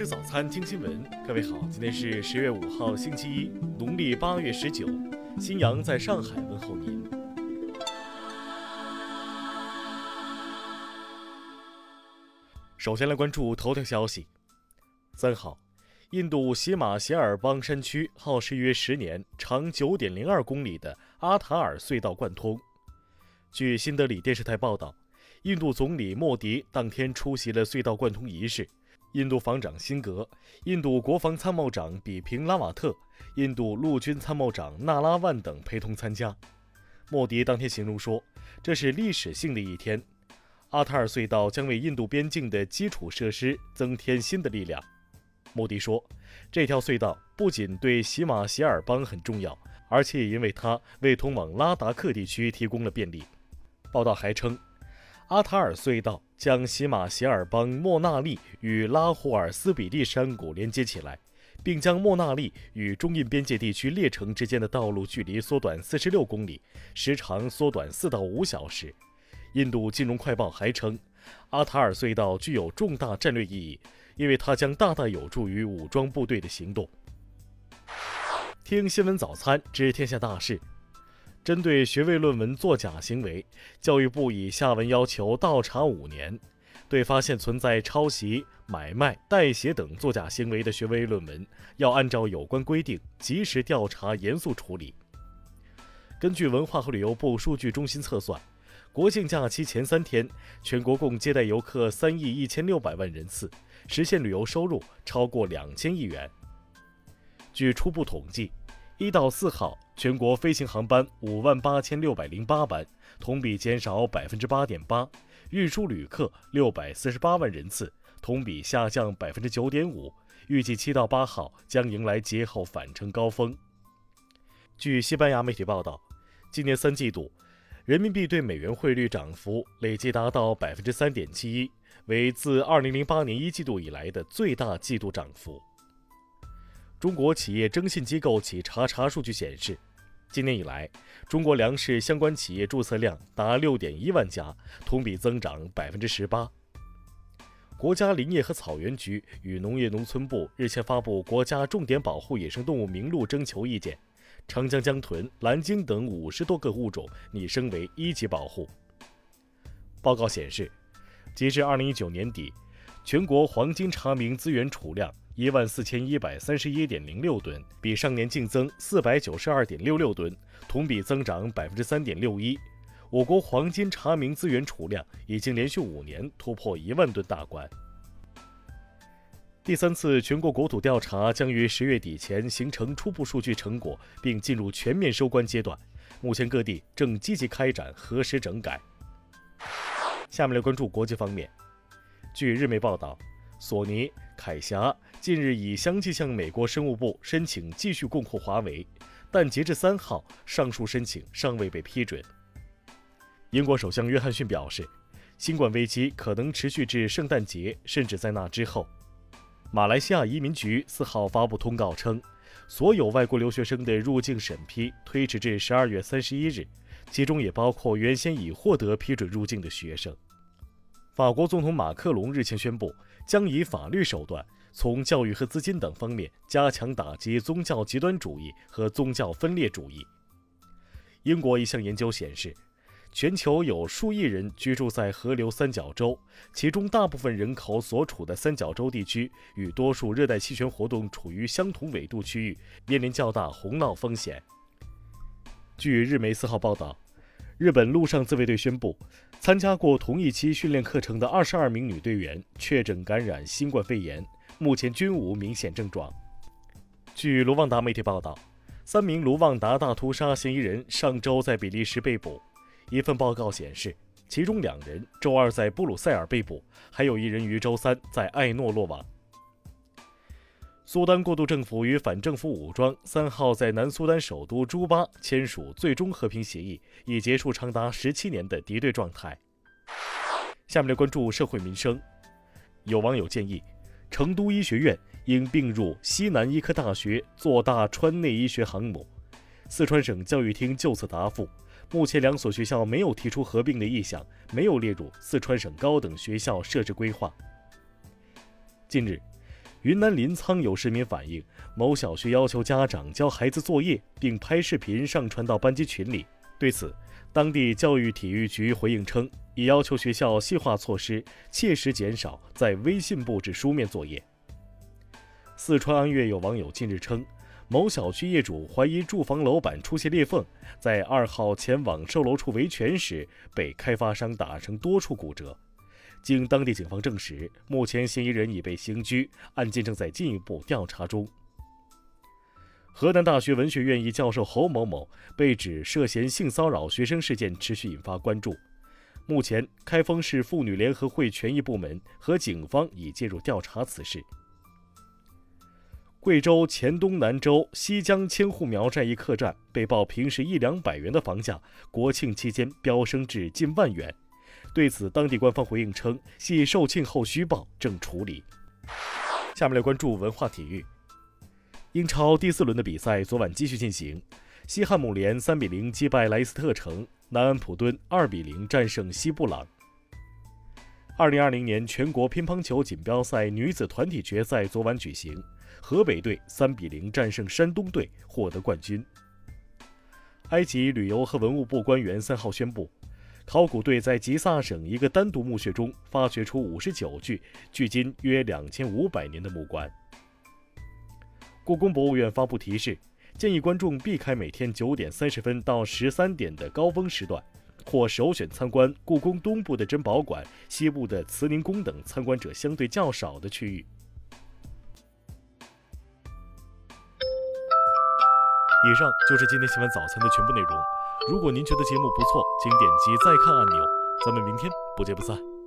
吃早餐，听新闻。各位好，今天是十月五号，星期一，农历八月十九。新阳在上海问候您。首先来关注头条消息。三号，印度喜马偕尔邦山区耗时约十年、长九点零二公里的阿塔尔隧道贯通。据新德里电视台报道，印度总理莫迪当天出席了隧道贯通仪式。印度防长辛格、印度国防参谋长比平拉瓦特、印度陆军参谋长纳拉万等陪同参加。莫迪当天形容说：“这是历史性的一天，阿塔尔隧道将为印度边境的基础设施增添新的力量。”莫迪说：“这条隧道不仅对喜马偕尔邦很重要，而且也因为它为通往拉达克地区提供了便利。”报道还称。阿塔尔隧道将喜马偕尔邦莫纳利与拉胡尔斯比利山谷连接起来，并将莫纳利与中印边界地区列城之间的道路距离缩短四十六公里，时长缩短四到五小时。印度金融快报还称，阿塔尔隧道具有重大战略意义，因为它将大大有助于武装部队的行动。听新闻早餐知天下大事。针对学位论文作假行为，教育部以下文要求倒查五年。对发现存在抄袭、买卖、代写等作假行为的学位论文，要按照有关规定及时调查、严肃处理。根据文化和旅游部数据中心测算，国庆假期前三天，全国共接待游客三亿一千六百万人次，实现旅游收入超过两千亿元。据初步统计。一到四号，全国飞行航班五万八千六百零八班，同比减少百分之八点八；运输旅客六百四十八万人次，同比下降百分之九点五。预计七到八号将迎来节后返程高峰。据西班牙媒体报道，今年三季度，人民币对美元汇率涨幅累计达到百分之三点七一，为自二零零八年一季度以来的最大季度涨幅。中国企业征信机构企查查数据显示，今年以来，中国粮食相关企业注册量达六点一万家，同比增长百分之十八。国家林业和草原局与农业农村部日前发布国家重点保护野生动物名录征求意见，长江江豚、蓝鲸等五十多个物种拟升为一级保护。报告显示，截至二零一九年底，全国黄金查明资源储量。一万四千一百三十一点零六吨，比上年净增四百九十二点六六吨，同比增长百分之三点六一。我国黄金查明资源储量已经连续五年突破一万吨大关。第三次全国国土调查将于十月底前形成初步数据成果，并进入全面收官阶段。目前各地正积极开展核实整改。下面来关注国际方面。据日媒报道。索尼、凯霞近日已相继向美国商务部申请继续供货华为，但截至三号，上述申请尚未被批准。英国首相约翰逊表示，新冠危机可能持续至圣诞节，甚至在那之后。马来西亚移民局四号发布通告称，所有外国留学生的入境审批推迟至十二月三十一日，其中也包括原先已获得批准入境的学生。法国总统马克龙日前宣布，将以法律手段从教育和资金等方面加强打击宗教极端主义和宗教分裂主义。英国一项研究显示，全球有数亿人居住在河流三角洲，其中大部分人口所处的三角洲地区与多数热带气旋活动处于相同纬度区域，面临较大洪涝风险。据日媒四号报道。日本陆上自卫队宣布，参加过同一期训练课程的二十二名女队员确诊感染新冠肺炎，目前均无明显症状。据卢旺达媒体报道，三名卢旺达大屠杀嫌疑人上周在比利时被捕。一份报告显示，其中两人周二在布鲁塞尔被捕，还有一人于周三在艾诺落网。苏丹过渡政府与反政府武装三号在南苏丹首都朱巴签署最终和平协议，以结束长达十七年的敌对状态。下面来关注社会民生。有网友建议，成都医学院应并入西南医科大学，做大川内医学航母。四川省教育厅就此答复，目前两所学校没有提出合并的意向，没有列入四川省高等学校设置规划。近日。云南临沧有市民反映，某小学要求家长教孩子作业，并拍视频上传到班级群里。对此，当地教育体育局回应称，已要求学校细化措施，切实减少在微信布置书面作业。四川安岳有网友近日称，某小区业主怀疑住房楼板出现裂缝，在二号前往售楼处维权时，被开发商打成多处骨折。经当地警方证实，目前嫌疑人已被刑拘，案件正在进一步调查中。河南大学文学院一教授侯某某被指涉嫌性骚扰学生事件持续引发关注。目前，开封市妇女联合会权益部门和警方已介入调查此事。贵州黔东南州西江千户苗寨一客栈被曝平时一两百元的房价，国庆期间飙升至近万元。对此，当地官方回应称，系售罄后虚报，正处理。下面来关注文化体育。英超第四轮的比赛昨晚继续进行，西汉姆联三比零击败莱斯特城，南安普敦二比零战胜西布朗。二零二零年全国乒乓球锦标赛女子团体决赛昨晚举行，河北队三比零战胜山东队，获得冠军。埃及旅游和文物部官员三号宣布。考古队在吉萨省一个单独墓穴中发掘出五十九具距今约两千五百年的木棺。故宫博物院发布提示，建议观众避开每天九点三十分到十三点的高峰时段，或首选参观故宫东部的珍宝馆、西部的慈宁宫等参观者相对较少的区域。以上就是今天新闻早餐的全部内容。如果您觉得节目不错，请点击再看按钮。咱们明天不见不散。